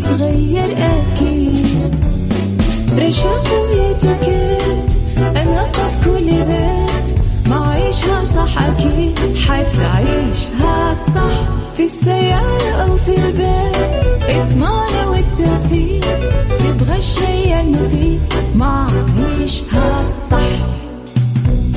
تتغير أكيد. رشاق ويتوكيت أنا في كل بيت. ما عيشها صح أكيد حتعيشها صح. في السيارة أو في البيت اسمعنا والتوفيق. تبغى الشيء المفيد ما عيشها صح.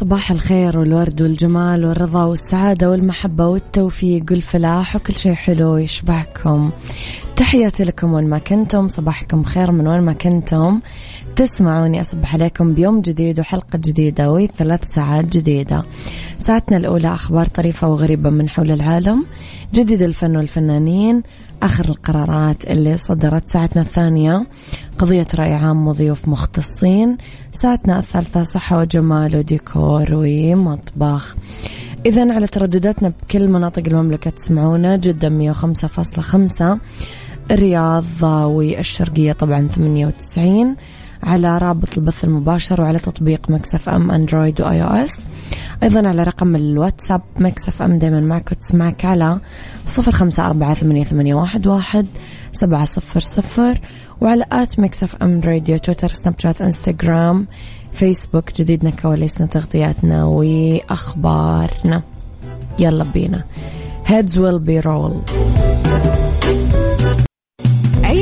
صباح الخير والورد والجمال والرضا والسعادة والمحبة والتوفيق والفلاح وكل شيء حلو يشبهكم. تحياتي لكم وين ما كنتم صباحكم خير من وين ما كنتم. تسمعوني أصبح عليكم بيوم جديد وحلقة جديدة وثلاث ساعات جديدة. ساعتنا الأولى أخبار طريفة وغريبة من حول العالم جديد الفن والفنانين آخر القرارات اللي صدرت. ساعتنا الثانية قضية رأي عام وضيوف مختصين. ساعتنا الثالثة صحة وجمال وديكور ومطبخ. إذا على تردداتنا بكل مناطق المملكة تسمعونا جدة 105.5 الرياض والشرقية طبعا 98 على رابط البث المباشر وعلى تطبيق Mix FM أندرويد و iOS. أيضا على رقم الواتساب Mix FM دايما معك وتسمعك على صفر خمسة أربعة ثمانية, ثمانية واحد, واحد سبعة صفر صفر وعلى آت مكس اف ام راديو تويتر سناب شات إنستغرام فيسبوك جديدنا كواليسنا تغطياتنا وأخبارنا. يلا بينا. Heads will be rolled.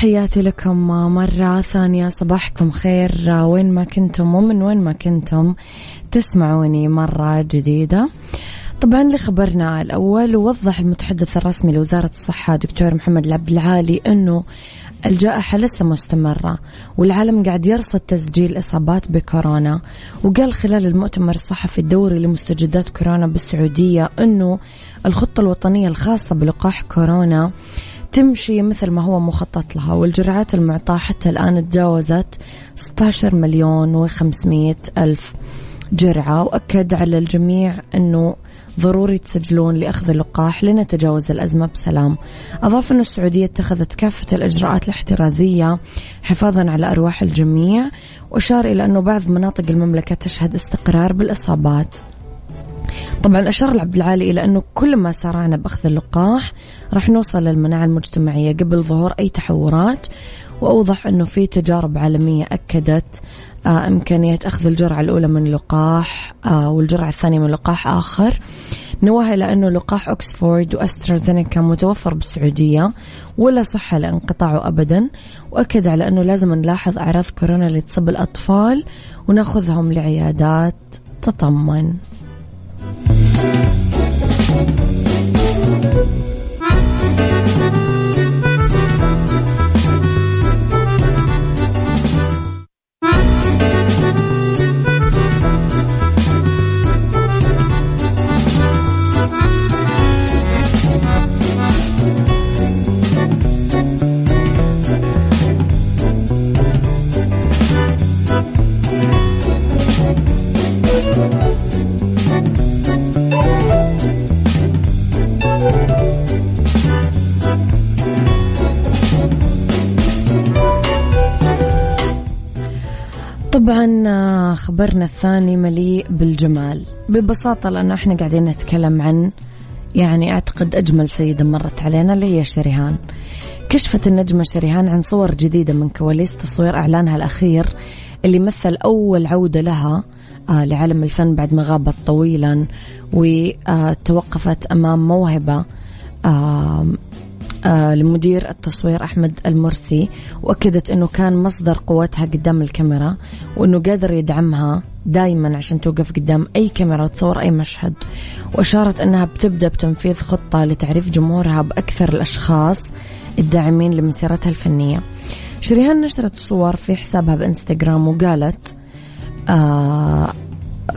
تحياتي لكم مرة ثانية. صباحكم خير. وين ما كنتم ومن وين ما كنتم تسمعوني مرة جديدة. طبعا لخبرنا الأول وضح المتحدث الرسمي لوزارة الصحة دكتور محمد العبد العالي أنه الجائحة لسه مستمرة والعالم قاعد يرصد تسجيل إصابات بكورونا. وقال خلال المؤتمر الصحفي الدوري لمستجدات كورونا بالسعودية أنه الخطة الوطنية الخاصة بلقاح كورونا تمشي مثل ما هو مخطط لها والجرعات المعطاة حتى الآن تجاوزت 16 مليون و500 ألف جرعة. وأكد على الجميع أنه ضروري تسجلون لأخذ اللقاح لنتجاوز الأزمة بسلام. أضاف أن السعودية اتخذت كافة الإجراءات الاحترازية حفاظا على أرواح الجميع وأشار إلى أنه بعض مناطق المملكة تشهد استقرار بالإصابات. طبعا أشار العبد العالي إلى أنه كل ما سارعنا بأخذ اللقاح راح نوصل للمناعة المجتمعية قبل ظهور أي تحورات وأوضح أنه في تجارب عالمية أكدت آه إمكانية أخذ الجرعة الأولى من لقاح آه والجرعة الثانية من لقاح آخر. نوه إلى أنه لقاح أكسفورد وأسترازينيكا متوفر بالسعودية ولا صحة لانقطاعه أبدا وأكد على أنه لازم نلاحظ أعراض كورونا اللي تصب الأطفال وناخذهم لعيادات تطمن. thank you خبرنا الثاني مليء بالجمال. ببساطة لأنه إحنا قاعدين نتكلم عن يعني أعتقد أجمل سيدة مرت علينا اللي هي شريهان. كشفت النجمة شريهان عن صور جديدة من كواليس تصوير إعلانها الأخير اللي مثل أول عودة لها آه لعالم الفن بعد ما غابت طويلا وتوقفت أمام موهبة لمدير التصوير أحمد المرسي وأكدت أنه كان مصدر قوتها قدام الكاميرا وأنه قادر يدعمها دايما عشان توقف قدام أي كاميرا وتصور أي مشهد. وأشارت أنها بتبدأ بتنفيذ خطة لتعريف جمهورها بأكثر الأشخاص الداعمين لمسيرتها الفنية. شريهان نشرت صور في حسابها بإنستغرام وقالت آه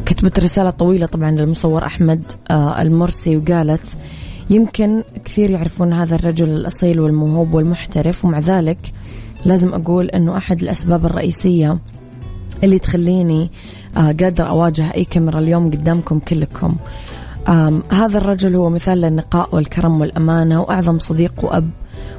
كتبت رسالة طويلة طبعا للمصور أحمد آه المرسي وقالت يمكن كثير يعرفون هذا الرجل الأصيل والموهوب والمحترف ومع ذلك لازم أقول أنه أحد الأسباب الرئيسية اللي تخليني آه قادر أواجه أي كاميرا اليوم قدامكم كلكم. هذا الرجل هو مثال للنقاء والكرم والأمانة وأعظم صديق وأب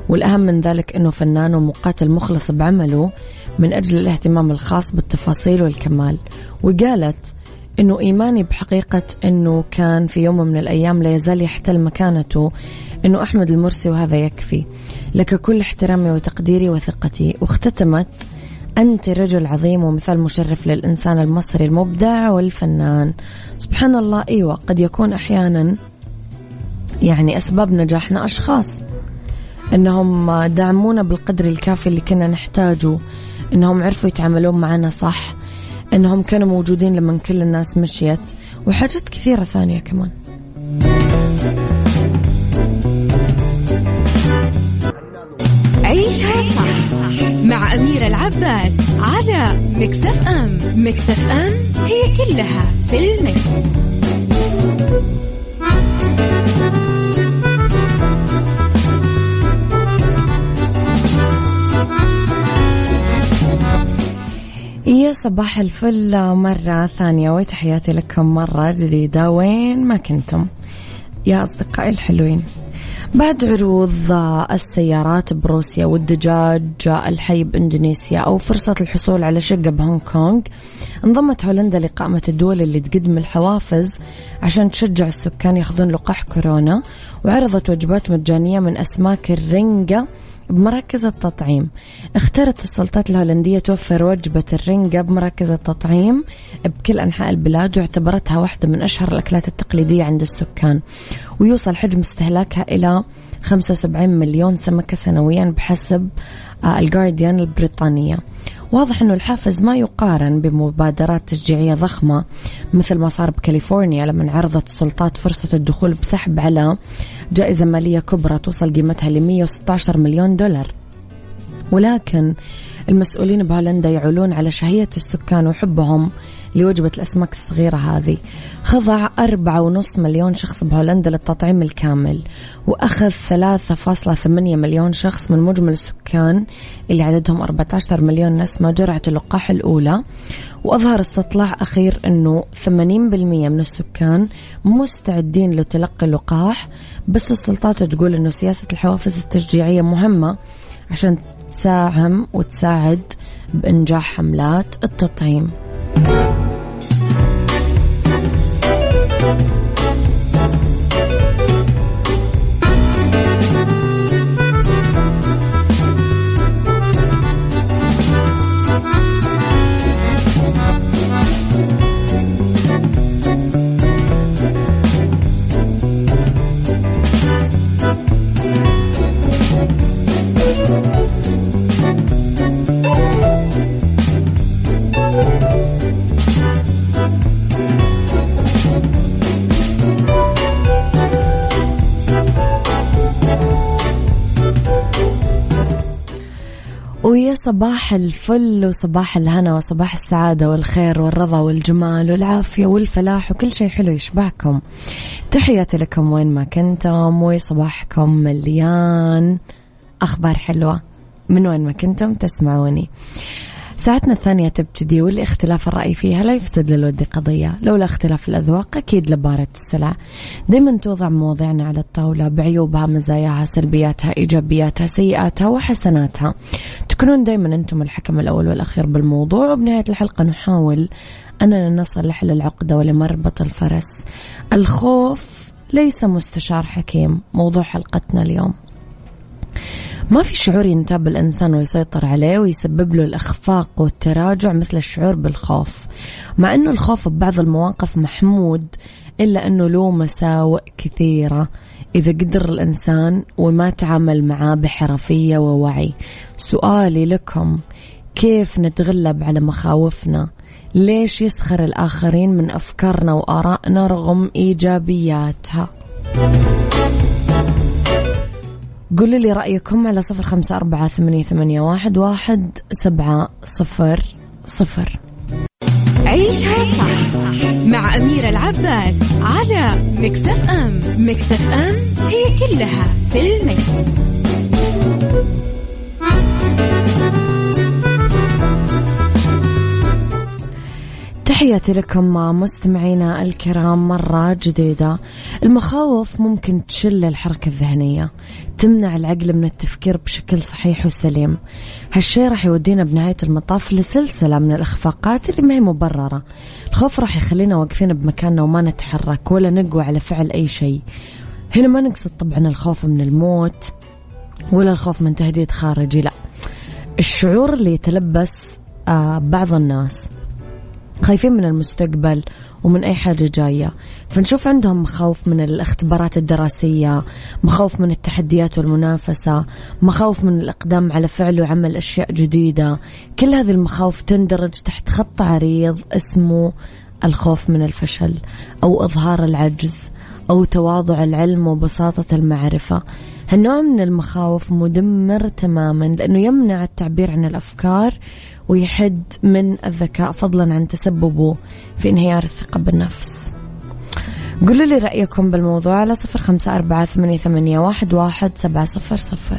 والأهم من ذلك أنه فنان ومقاتل مخلص بعمله من أجل الاهتمام الخاص بالتفاصيل والكمال. وقالت إنه إيماني بحقيقة إنه كان في يوم من الأيام لا يزال يحتل مكانته إنه أحمد المرسي وهذا يكفي. لك كل احترامي وتقديري وثقتي. واختتمت أنت رجل عظيم ومثال مشرف للإنسان المصري المبدع والفنان. سبحان الله إيوه قد يكون أحيانا يعني أسباب نجاحنا أشخاص. إنهم دعمونا بالقدر الكافي اللي كنا نحتاجه. إنهم عرفوا يتعاملون معنا صح. إنهم كانوا موجودين لما كل الناس مشيت وحاجات كثيرة ثانية كمان عيشها صح مع أميرة العباس على مكتف أم مكتف أم هي كلها في المكس. يا صباح الفل مرة ثانية وتحياتي لكم مرة جديدة. وين ما كنتم؟ يا أصدقائي الحلوين بعد عروض السيارات بروسيا والدجاج الحي باندونيسيا أو فرصة الحصول على شقة بهونغ كونغ انضمت هولندا لقائمه الدول اللي تقدم الحوافز عشان تشجع السكان ياخذون لقاح كورونا وعرضت وجبات مجانية من أسماك الرنجة بمراكز التطعيم. اختارت السلطات الهولندية توفر وجبة الرنجة بمراكز التطعيم بكل أنحاء البلاد واعتبرتها واحدة من أشهر الأكلات التقليدية عند السكان. ويوصل حجم استهلاكها إلى 75 مليون سمكة سنويا بحسب الجارديان البريطانية. واضح أنه الحافز ما يقارن بمبادرات تشجيعية ضخمة مثل ما صار بكاليفورنيا لما عرضت السلطات فرصة الدخول بسحب على جائزة مالية كبرى توصل قيمتها ل 116 مليون دولار. ولكن المسؤولين بهولندا يعولون على شهية السكان وحبهم لوجبة الأسماك الصغيرة هذه خضع أربعة ونص مليون شخص بهولندا للتطعيم الكامل وأخذ ثلاثة فاصلة ثمانية مليون شخص من مجمل السكان اللي عددهم 14 مليون نسمة جرعة اللقاح الأولى وأظهر استطلاع أخير أنه 80% من السكان مستعدين لتلقي اللقاح بس السلطات تقول أنه سياسة الحوافز التشجيعية مهمة عشان تساهم وتساعد بإنجاح حملات التطعيم. Thank you. ويا صباح الفل وصباح الهنا وصباح السعادة والخير والرضا والجمال والعافية والفلاح وكل شيء حلو يشبهكم. تحياتي لكم وين ما كنتم وصباحكم مليان أخبار حلوة. من وين ما كنتم تسمعوني. ساعتنا الثانية تبتدي والاختلاف الرأي فيها لا يفسد للود قضية. لولا اختلاف الأذواق أكيد لبارة السلع. دايما توضع مواضيعنا على الطاولة بعيوبها مزاياها سلبياتها إيجابياتها سيئاتها وحسناتها. تكونون دايما أنتم الحكم الأول والأخير بالموضوع وبنهاية الحلقة نحاول أننا نصل لحل العقدة ولمربط الفرس. الخوف ليس مستشار حكيم. موضوع حلقتنا اليوم. ما في شعور ينتاب الإنسان ويسيطر عليه ويسبب له الإخفاق والتراجع مثل الشعور بالخوف. مع أنه الخوف ببعض المواقف محمود إلا أنه له مساوئ كثيرة. إذا قدر الإنسان وما تعامل معاه بحرفية ووعي. سؤالي لكم كيف نتغلب على مخاوفنا؟ ليش يسخر الآخرين من أفكارنا وآرائنا رغم إيجابياتها؟ قولوا لي رأيكم على صفر خمسة أربعة ثمانية, ثمانية واحد, واحد سبعة صفر صفر. عيشها صح مع أميرة العباس على مكتف أم مكتف أم هي كلها في المكس. تحياتي لكم مستمعينا الكرام مرة جديدة. المخاوف ممكن تشل الحركة الذهنية. تمنع العقل من التفكير بشكل صحيح وسليم. هالشيء راح يودينا بنهاية المطاف لسلسلة من الإخفاقات اللي ما هي مبررة. الخوف راح يخلينا واقفين بمكاننا وما نتحرك ولا نقوى على فعل أي شيء. هنا ما نقصد طبعا الخوف من الموت ولا الخوف من تهديد خارجي لا. الشعور اللي يتلبس آه بعض الناس خايفين من المستقبل ومن أي حاجة جاية. فنشوف عندهم مخاوف من الاختبارات الدراسية مخاوف من التحديات والمنافسة مخاوف من الإقدام على فعل وعمل أشياء جديدة. كل هذه المخاوف تندرج تحت خط عريض اسمه الخوف من الفشل أو إظهار العجز أو تواضع العلم وبساطة المعرفة. هالنوع من المخاوف مدمر تماما لأنه يمنع التعبير عن الأفكار ويحد من الذكاء فضلا عن تسببه في انهيار الثقة بالنفس. قولوا لي رأيكم بالموضوع على صفر خمسة أربعة ثمانية, واحد سبعة صفر صفر.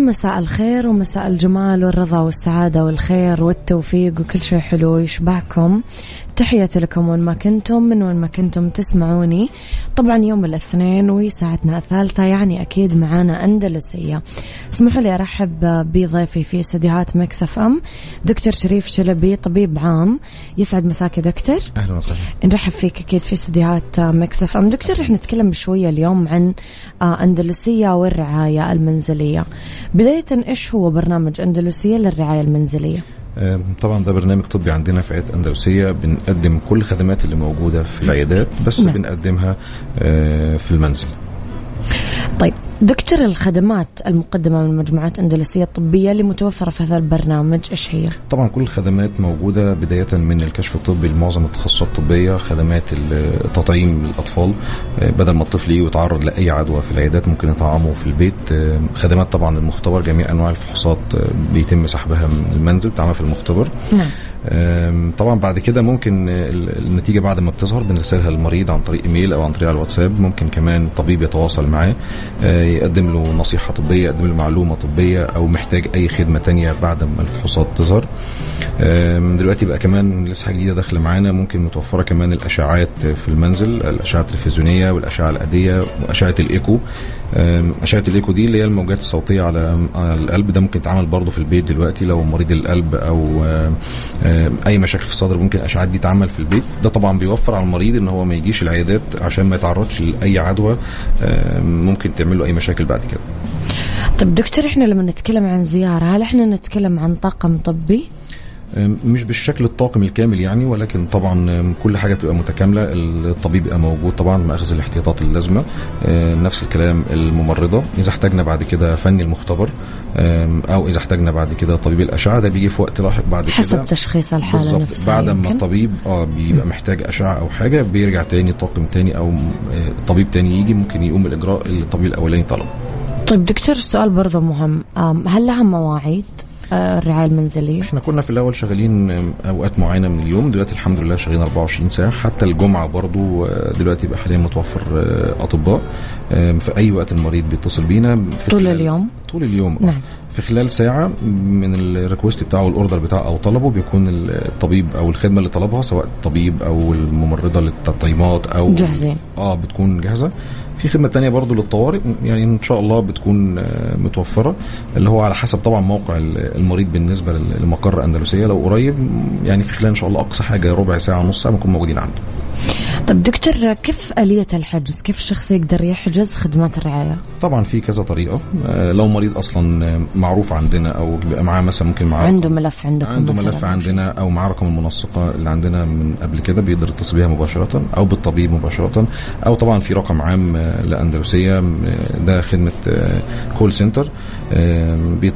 مساء الخير ومساء الجمال والرضا والسعادة والخير والتوفيق وكل شيء حلو. يشبعكم تحياتي لكم وين ما كنتم من وين ما كنتم تسمعوني. طبعا يوم الاثنين وساعتنا الثالثة يعني أكيد معانا أندلسية. اسمحوا لي أرحب بضيفي في استديوهات مكس اف ام دكتور شريف شلبي طبيب عام. يسعد مساك دكتور. أهلا وسهلا. نرحب فيك أكيد في استديوهات مكس اف ام. دكتور رح نتكلم شوية اليوم عن أندلسية والرعاية المنزلية. بداية إيش هو برنامج أندلسية للرعاية المنزلية؟ طبعا ده برنامج طبي عندنا في عيادة أندلسية بنقدم كل الخدمات اللي موجودة في العيادات بس نعم. بنقدمها آه، في المنزل طيب دكتور الخدمات المقدمة من المجموعات الأندلسية الطبية اللي متوفرة في هذا البرنامج إيش هي؟ طبعا كل الخدمات موجودة بداية من الكشف الطبي لمعظم التخصصات الطبية خدمات تطعيم الأطفال آه، بدل ما الطفل يتعرض لأي عدوى في العيادات ممكن يطعمه في البيت. آه، خدمات طبعا المختبر جميع أنواع الفحوصات آه، بيتم سحبها من المنزل بتعمل في المختبر. نعم. طبعا بعد كده ممكن ال- النتيجة بعد ما بتظهر بنرسلها للمريض عن طريق إيميل أو عن طريق الواتساب. ممكن كمان طبيب يتواصل معاه آه، يقدم له نصيحة طبية يقدم له معلومة طبية أو محتاج أي خدمة تانية بعد ما الفحوصات تظهر. دلوقتي بقى كمان لسه جديدة داخلة معانا ممكن متوفرة كمان الأشعاعات في المنزل الأشعة التلفزيونية والأشعة العادية وأشعة الإيكو. أشعة الإيكو دي اللي هي الموجات الصوتية على على القلب ده ممكن يتعمل برضه في البيت دلوقتي لو مريض القلب أو أي مشاكل في الصدر ممكن الاشعاعات دي تعمل في البيت ده طبعا بيوفر على المريض إن هو ما يجيش العيادات عشان ما يتعرضش لأي عدوى ممكن تعمل له أي مشاكل بعد كده طب دكتور إحنا لما نتكلم عن زيارة هل إحنا نتكلم عن طاقم طبي؟ مش بالشكل الطاقم الكامل يعني ولكن طبعا كل حاجة بتبقى متكاملة. الطبيب يبقى موجود طبعا ماخذ الاحتياطات اللازمة. نفس الكلام الممرضة. إذا احتاجنا بعد كده فني المختبر. أو إذا احتاجنا بعد كده طبيب الأشعة. ده بيجي في وقت لاحق بعد كده. حسب تشخيص بالظبط. نفسها بعد ما؟ الطبيب آه بيبقى محتاج أشعة أو حاجة بيرجع تاني طاقم تاني أو آه، طبيب تاني يجي ممكن يقوم بالإجراء اللي الطبيب الأولاني طلبه طيب دكتور السؤال برضه مهم. هل لها مواعيد؟ آه، الرعاية المنزلية؟ إحنا كنا في الأول شغالين أوقات معينة من اليوم دلوقتي الحمد لله شغالين 24 ساعة حتى الجمعة برضو آه، دلوقتي بقى حاليا متوفر آه، أطباء آه، في أي وقت المريض بيتصل بينا في طول اليوم؟ طول اليوم آه. نعم. في خلال ساعة من ال request بتاعه ال order بتاعه أو طلبه بيكون الطبيب أو الخدمة اللي طلبها سواء الطبيب أو الممرضة للتطعيمات أو جاهزين. آه بتكون جاهزة في خدمة تانية برضو للطوارئ يعني إن شاء الله بتكون آه، متوفرة اللي هو على حسب طبعا موقع ال- المريض بالنسبة لمقر اندلسيه لو قريب يعني في خلال إن شاء الله أقصى حاجة ربع ساعة نص ساعة بنكون موجودين عنده. طيب دكتور كيف آلية الحجز؟ كيف الشخص يقدر يحجز خدمات الرعاية؟ طبعا في كذا طريقة آه، لو مريض أصلا آه، معروف عندنا بيبقى معاه مثلا ممكن معاه عنده ملف عندكم عنده؟ ملف عندنا أو معاه رقم المنسقه اللي عندنا من قبل كده بيقدر يتصل بيها مباشرة أو بالطبيب مباشرة أو طبعا في رقم عام آه، لأندلسية آه، ده خدمة كول سنتر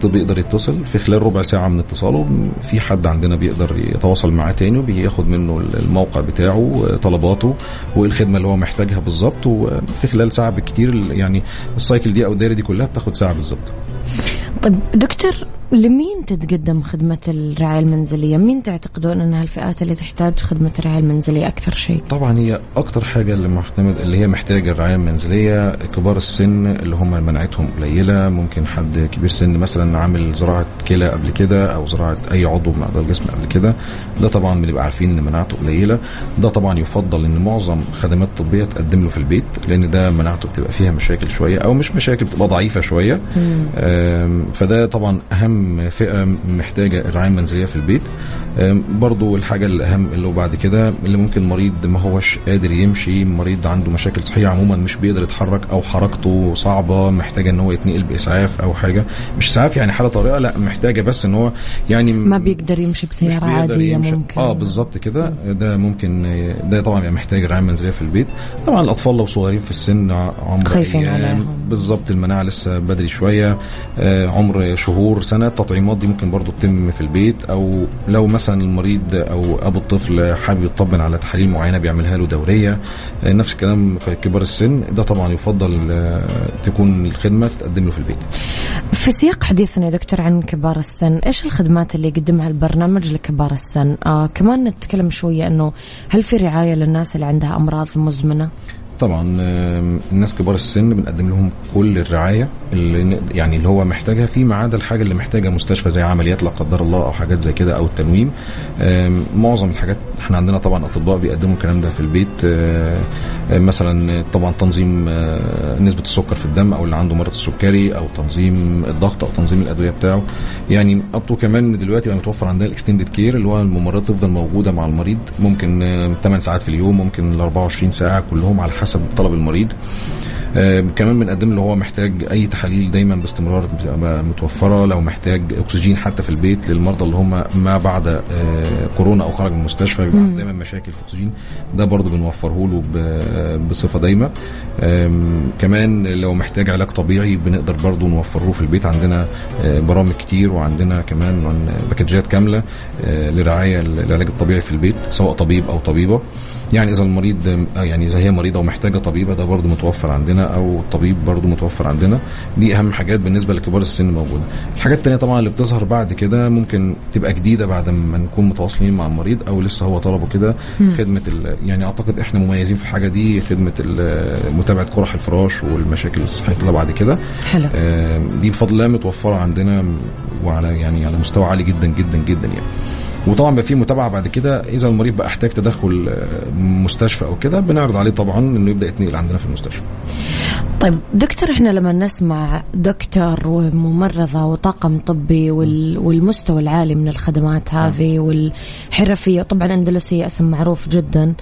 بيقدر يتصل في خلال ربع ساعة من اتصاله. في حد عندنا بيقدر يتواصل معاه تاني وبياخد منه الموقع بتاعه آه، طلباته والخدمة اللي هو محتاجها بالظبط. وفي خلال ساعة بالكتير يعني السايكل دي أو الدايرة دي كلها بتاخد ساعة بالظبط. طيب دكتور لمين تتقدم خدمة الرعاية المنزلية؟ مين تعتقدون أنها الفئات اللي تحتاج خدمة الرعاية المنزلية أكثر شيء؟ طبعا هي أكتر حاجة اللي معتمد اللي هي محتاجة الرعاية المنزلية كبار السن اللي هم مناعتهم قليلة. ممكن حد كبير سن مثلا عامل زراعة كلى قبل كده أو زراعة أي عضو من أعضاء الجسم قبل كده. ده طبعا بنبقى عارفين إن مناعته قليلة. ده طبعا يفضل إن معظم خدمات طبية تقدم له في البيت لأن ده مناعته بتبقى فيها مشاكل شوية أو مش مشاكل بتبقى ضعيفة شوية. آم، فده طبعا أهم فئة محتاجة الرعاية المنزلية في البيت. برضو الحاجة الأهم اللي هو بعد كده اللي ممكن مريض ما هوش قادر يمشي مريض عنده مشاكل صحية عموما مش بيقدر يتحرك أو حركته صعبة محتاجة إن هو يتنقل بإسعاف أو حاجة. مش إسعاف يعني حالة طارئة لأ محتاجة بس إن هو يعني ما بيقدر يمشي بيقدر عادية يمشي. ممكن. آه بالظبط كده. ده ممكن ده طبعا بيبقى محتاج رعاية منزلية في البيت. طبعا الأطفال لو صغيرين في السن عمر خايفين. بالظبط المناعة لسه بدري شوية. آه عمر شهور سنة التطعيمات دي ممكن برضو تتم في البيت أو لو مثلا المريض أو أبو الطفل حابب يطمن على تحاليل معينة بيعملها له دورية. آه نفس الكلام في كبار السن ده طبعا يفضل آه تكون الخدمة تتقدم له في البيت. في سياق حديثنا يا دكتور عن كبار السن إيش الخدمات اللي يقدمها البرنامج لكبار السن؟ آه كمان نتكلم شوية إنه هل في رعاية للناس اللي عندها أمراض مزمنة؟ طبعا الناس كبار السن بنقدم لهم كل الرعاية اللي يعني اللي هو محتاجها فيما عدا الحاجة اللي محتاجة مستشفى زي عمليات لا قدر الله أو حاجات زي كده أو التنويم. معظم الحاجات إحنا عندنا طبعا أطباء بيقدموا الكلام ده في البيت. آه، آه، مثلا طبعا تنظيم آه، نسبة السكر في الدم أو اللي عنده مرض السكري أو تنظيم الضغط أو تنظيم الأدوية بتاعه. يعني ابطو كمان دلوقتي بقى متوفر عندنا ال extended care اللي هو الممرضه تفضل موجودة مع المريض. ممكن 8 ساعات في اليوم ممكن ال 24 ساعة كلهم على حسب طلب المريض. كمان بنقدم له هو محتاج أي تحاليل دايما باستمرار متوفرة لو محتاج أكسجين حتى في البيت للمرضى اللي هم ما بعد آه، كورونا أو خرج من المستشفى بيبقى دايما مشاكل في الأكسجين. ده برضو بنوفره له بصفة دايمة. كمان لو محتاج علاج طبيعي بنقدر برضو نوفره في البيت. عندنا آه، برامج كتير وعندنا كمان باكجات كاملة آه، لرعاية العلاج الطبيعي في البيت سواء طبيب أو طبيبة. يعني إذا المريض يعني إذا هي مريضة ومحتاجة طبيبه ده برضو متوفر عندنا أو الطبيب برضو متوفر عندنا. دي أهم حاجات بالنسبة لكبار السن موجودة. الحاجات التانية طبعا اللي بتظهر بعد كده ممكن تبقى جديدة بعد ما نكون متواصلين مع المريض أو لسه هو طلبه كده. خدمة ال- يعني أعتقد إحنا مميزين في الحاجة دي خدمة متابعة قرح الفراش والمشاكل الصحية اللي بعد كده. حلو. آه، دي بفضل الله متوفرة عندنا وعلى يعني على مستوى عالي جدا جدا جدا يعني. وطبعا بقى في متابعة بعد كده. إذا المريض بقى احتاج تدخل مستشفى أو كده بنعرض عليه طبعا إنه يبدأ يتنقل عندنا في المستشفى. طيب دكتور إحنا لما نسمع دكتور وممرضة وطاقم طبي وال والمستوى العالي من الخدمات هذه والحرفية طبعا أندلسية اسم معروف جدا.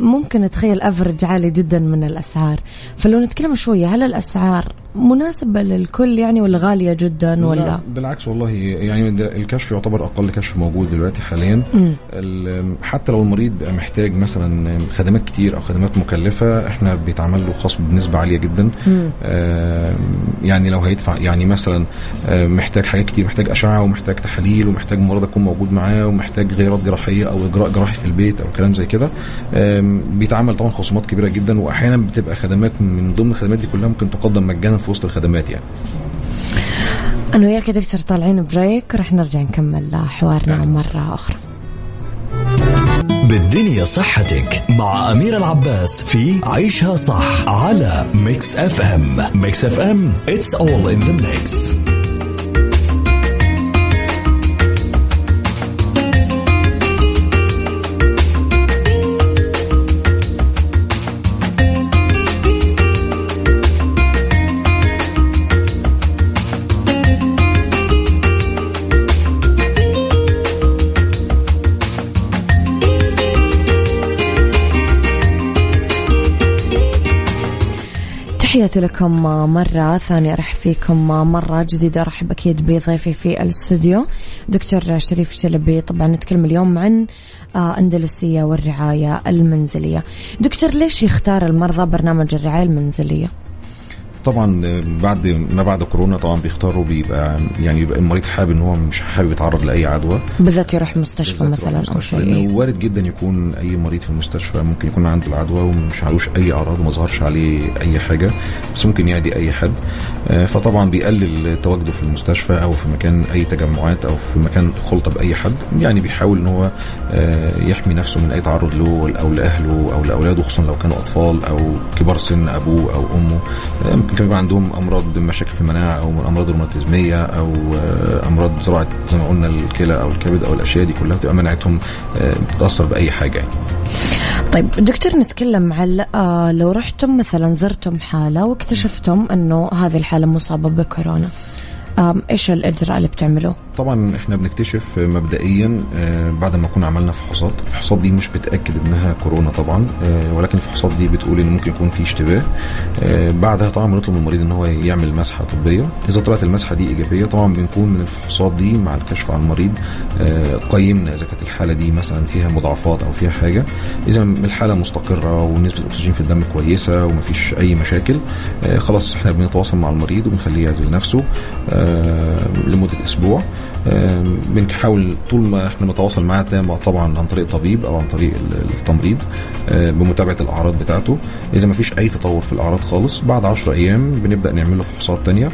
ممكن نتخيل افرج عالي جدا من الأسعار. فلو نتكلم شوية هل الأسعار مناسبة للكل يعني ولا غالية جدا ولا؟ لا بالعكس والله يعني الكشف يعتبر أقل كشف موجود دلوقتي حاليا. ال- حتى لو المريض بقى محتاج مثلا خدمات كتير أو خدمات مكلفة إحنا بيتعمل له خصم بنسبة عالية جدا. آم، يعني لو هيدفع يعني مثلا آم، محتاج حاجات كتير محتاج أشعة ومحتاج تحاليل ومحتاج مرضى يكون موجود معاه ومحتاج غيرات جراحية أو إجراء جراحي في البيت أو كلام زي كده. آم، بيتعمل طبعا خصومات كبيرة جدا واحيانا بتبقى خدمات من ضمن الخدمات دي كلها ممكن تقدم مجانا في وسط الخدمات يعني. أنا وياك يا دكتور طالعين break رح نرجع نكمل حوارنا مرة أخرى. بالدنيا صحتك مع أميرة العباس في عيشها صح على ميكس اف ام ميكس اف ام it's all in the mix. تحياتي لكم مرة ثانية أرحب فيكم مرة جديدة أرحب أكيد بضيفي في الاستوديو دكتور شريف شلبي طبعا نتكلم اليوم عن آه، أندلسية والرعاية المنزلية دكتور ليش يختار المرضى برنامج الرعاية المنزلية؟ طبعا بعد ما بعد كورونا طبعا بيختاروا بيبقى يعني بيبقى المريض حابب إن هو مش حابب يتعرض لأي عدوى. بالذات يروح مستشفى مثلا المستشفى. شيء. لأنه وارد جدا يكون أي مريض في المستشفى ممكن يكون عنده العدوى ومش علوش أي أعراض وما ظهرش عليه أي حاجة بس ممكن يعدي أي حد. آه، فطبعا بيقلل تواجده في المستشفى أو في مكان أي تجمعات أو في مكان خلطة بأي حد. يعني بيحاول إن هو آه، يحمي نفسه من أي تعرض له أو لأهله أو لأولاده خصوصا لو كانوا أطفال أو كبار سن أبوه أو أمه. آه، ممكن يبقى عندهم أمراض مشاكل في المناعة أو أمراض روماتيزمية أو آه، أمراض زراعه زي ما قلنا الكلى أو الكبد أو الأشياء دي كلها بتبقى مناعتهم آه، بتتأثر بأي حاجة يعني. طيب دكتور نتكلم عن آه، لو رحتم مثلا زرتم حالة واكتشفتم أنه هذه الحالة مصابة بكورونا آم، إيش الإجراء اللي بتعملوه؟ طبعا إحنا بنكتشف مبدئيا آه، بعد ما كنا عملنا فحوصات. الفحوصات دي مش بتأكد إنها كورونا طبعا آه، ولكن الفحوصات دي بتقول إن ممكن يكون في اشتباه. آه، بعدها طبعا بنطلب من المريض إن هو يعمل مسحة طبية. إذا طلعت المسحة دي إيجابية طبعا بنكون من الفحوصات دي مع الكشف عن المريض قيمنا إذا كانت الحالة دي مثلا فيها مضاعفات أو فيها حاجة. إذا الحالة مستقرة ونسبة الأكسجين في الدم كويسة ومفيش أي مشاكل خلاص إحنا بنتواصل مع المريض وبنخليه يعزل نفسه لمدة أسبوع. بنحاول طول ما إحنا نتواصل معاه طبعا عن طريق طبيب أو عن طريق ال- التمريض بمتابعة الأعراض بتاعته. إذا ما فيش أي تطور في الأعراض خالص بعد 10 أيام بنبدأ نعمل له فحوصات تانية.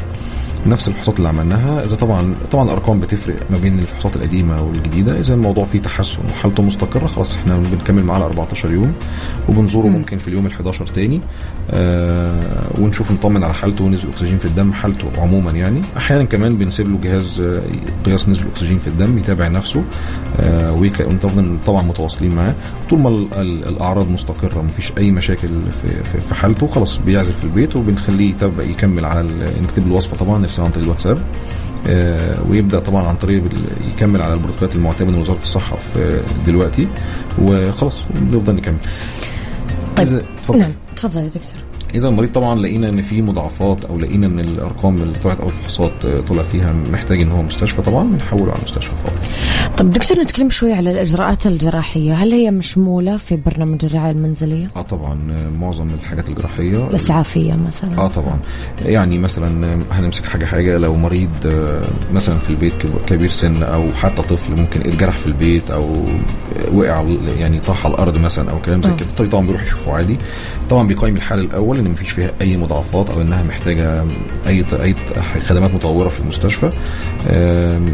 نفس الفحوصات اللي عملناها. إذا طبعا طبعا الأرقام بتفرق ما بين الفحوصات القديمة والجديدة. إذا الموضوع فيه تحسن وحالته مستقرة خلاص إحنا بنكمل معاه ل 14 يوم وبنزوره ممكن في اليوم ال 11 تاني. آه ونشوف نطمن على حالته ونسبة الأكسجين في الدم حالته عموما يعني. أحيانا كمان بنسيب له جهاز قياس نسبة الأكسجين في الدم يتابع نفسه. آه ويك- ونفضل طبعا متواصلين معاه. طول ما ال- ال- الأعراض مستقرة مفيش أي مشاكل في, في, في حالته خلاص بيعزل في البيت وبنخليه يتابع يكمل على نكتب له الوصفه طبعا نرسلها عن طريق الواتساب. آه، ويبدأ طبعا عن طريق يكمل على البروتوكولات المعتمدة من وزارة الصحة في دلوقتي. وخلاص بنفضل نكمل طيب. نعم تفضل يا دكتور. إذا المريض طبعا لقينا إن في مضاعفات أو لقينا إن الأرقام اللي طلعت أو الفحوصات آه، طلع فيها محتاج إن هو مستشفى طبعا بنحوله على مستشفى فورا طب دكتور نتكلم شوي على الإجراءات الجراحية. هل هي مشمولة في برنامج الرعاية المنزلية؟ آه طبعا آه، معظم الحاجات الجراحية الإسعافية مثلا. آه طبعا. يعني مثلا هنمسك حاجة حاجة لو مريض آه، مثلا في البيت كب- كبير سن أو حتى طفل ممكن اتجرح في البيت أو وقع يعني طاح على الأرض مثلا أو كلام زي آه. كده الطبيب طبعا بيروح يشوفه عادي. طبعا بيقيم الحالة الأول إن مفيش فيها أي مضاعفات أو إنها محتاجة أي أي خدمات متطوره في المستشفى.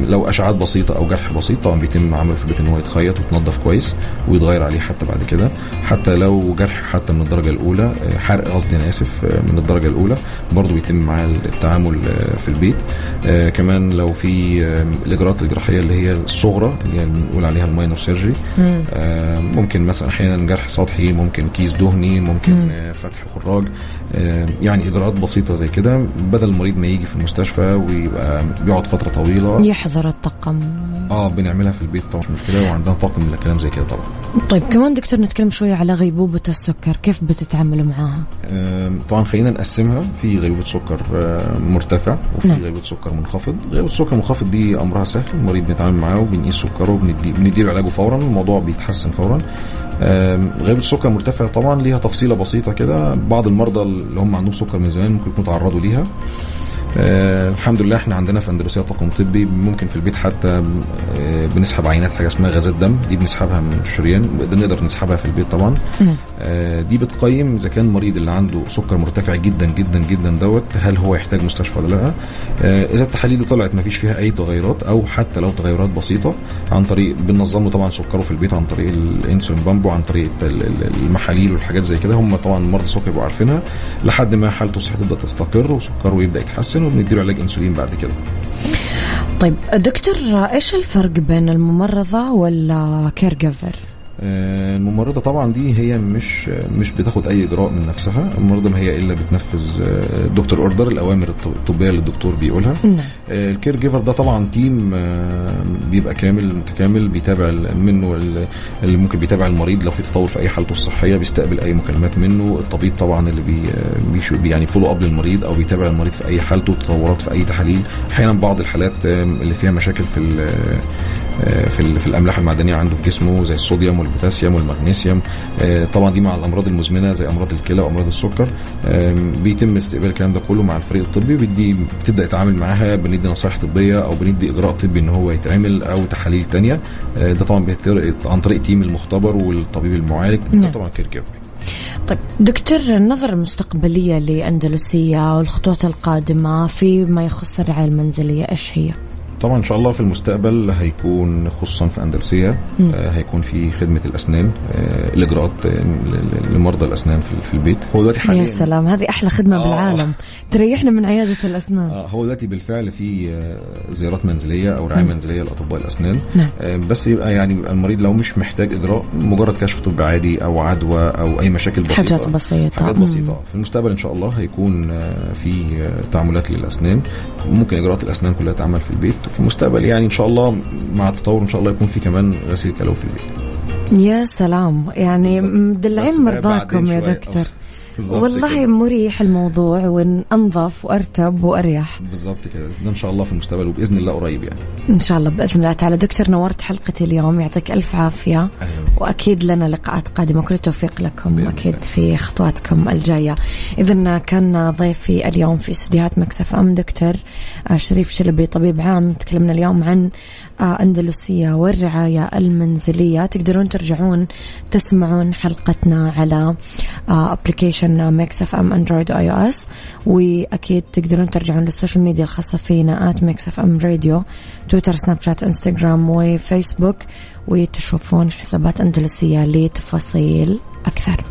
لو اشعاعات بسيطة أو جرح بسيط طبعا بيتم عمله في البيت إن هو يتخيط ويتنضف كويس ويتغير عليه حتى بعد كده. حتى لو جرح حتى من الدرجة الأولى آه، حرق قصدي أنا آسف آه، من الدرجة الأولى برضه بيتم معاه التعامل آه، في البيت. كمان لو في الإجراءات الجراحية اللي هي الصغرى اللي هي بنقول عليها ال minor surgery ممكن مثلا أحيانا جرح سطحي ممكن كيس دهني ممكن فتح خراج. يعني إجراءات بسيطة زي كده بدل المريض ما يجي في المستشفى ويبقى بيقعد فترة طويلة. يحضر الطقم آه بنعملها في البيت طبعا مش مشكلة وعندنا طاقم لكلام زي كده طبعا. طيب كمان دكتور نتكلم شوي على غيبوبة السكر كيف بتتعاملوا معاها؟ آم، طبعا خلينا نقسمها. في غيبوبة سكر آه، مرتفع وفي نعم. غيبوبة سكر منخفض. غيبوبة سكر منخفض دي أمرها سهل المريض بنتعامل معاه وبنقيس سكره وبندي بنديله علاجه فورا الموضوع بيتحسن فورا. غيبوبه السكر مرتفع طبعا ليها تفصيلة بسيطة كده. بعض المرضى اللي هم عندهم سكر من زمان ممكن يكونوا تعرضوا ليها. آه الحمد لله إحنا عندنا في اندلسيه طاقم طبي ممكن في البيت حتى آه بنسحب عينات حاجة اسمها غازات دم دي بنسحبها من الشريان نقدر نسحبها في البيت طبعا. آه دي بتقيم إذا كان المريض اللي عنده سكر مرتفع جدا جدا جدا دوت هل هو يحتاج مستشفى ولا لأ؟ آه إذا التحاليل دي طلعت ما فيش فيها أي تغيرات أو حتى لو تغيرات بسيطة عن طريق بننظم له طبعا سكره في البيت عن طريق الإنسولين بامب وعن طريق ال- ال- المحاليل والحاجات زي كده. هم طبعا مرضى السكر بيبقوا عارفينها لحد ما حالته الصحية تبدأ تستقر وسكره يبدأ يتحسن وبنديله علاج انسولين بعد كده طيب دكتور إيش الفرق بين الممرضة ولا care giver؟ آه، الممرضة طبعا دي هي مش مش بتاخد أي إجراء من نفسها. الممرضة ما هي إلا بتنفذ آه، doctor order. الأوامر الط- الطبية اللي الدكتور بيقولها. نعم. آه، ال care giver ده طبعا team بيبقى كامل متكامل بيتابع منه ال- اللي ممكن بيتابع المريض. لو في تطور في أي حالته الصحية بيستقبل أي مكالمات منه. الطبيب طبعا اللي بي يعني follow up للمريض أو بيتابع المريض في أي حالته تطورات في أي تحاليل. أحيانا بعض الحالات اللي فيها مشاكل في في ال- في الأملاح المعدنية عنده في جسمه زي الصوديوم والبوتاسيوم والمغنيسيوم آه، طبعا دي مع الأمراض المزمنة زي أمراض الكلى وأمراض السكر بيتم استقبال الكلام ده كله مع الفريق الطبي وبيدي بتبدأ يتعامل معاها بندي نصائح طبية أو بندي إجراء طبي إن هو يتعمل أو تحاليل تانية آه، ده طبعا عن طريق team المختبر والطبيب المعالج نعم. طبعا care طيب دكتور النظرة المستقبلية لأندلسية والخطوات القادمة فيما يخص الرعاية المنزلية إيش هي؟ طبعا إن شاء الله في المستقبل هيكون خصوصا في أندلسية آه هيكون في خدمة الأسنان آه الإجراءات آه، لمرضى الأسنان في في البيت. هو دلوقتي حاليا يا سلام هذه أحلى خدمة آه. بالعالم. تريحنا من عيادة الأسنان. آه هو دلوقتي بالفعل في زيارات منزلية أو رعاية منزلية لأطباء الأسنان. نعم. آه، بس يبقى يعني المريض لو مش محتاج إجراء مجرد كشف طبي عادي أو عدوى أو أي مشاكل بسيطة. حاجات بسيطة. حاجات مم. بسيطة. في المستقبل إن شاء الله هيكون في تعاملات للأسنان. ممكن إجراءات الأسنان كلها تعمل في البيت. وفي المستقبل يعني إن شاء الله مع التطور إن شاء الله يكون في كمان غسيل كلوي في البيت يا سلام يعني. مدلعين مرضاكم يا. دكتور والله كده. مريح الموضوع وانظف وأرتب وأريح. بالظبط كده. ده إن شاء الله في المستقبل وبإذن الله قريب يعني. إن شاء الله بإذن الله تعالى. دكتور نورت حلقتي اليوم يعطيك ألف عافية بك. وأكيد لنا لقاءات قادمة. كل التوفيق لكم أكيد الله. في خطواتكم الجاية. اذا كان ضيفي اليوم في استديوهات مكس اف ام دكتور آه، شريف شلبي طبيب عام. تكلمنا اليوم عن آه، أندلسية والرعاية المنزلية. تقدرون ترجعون تسمعون حلقتنا على application مكس اف ام اندرويد و iOS. وأكيد تقدرون ترجعون لل social media الخاصة فينا آت مكس اف ام راديو تويتر سناب شات إنستغرام وفيسبوك. وتشوفون حسابات أندلسية لتفاصيل أكثر.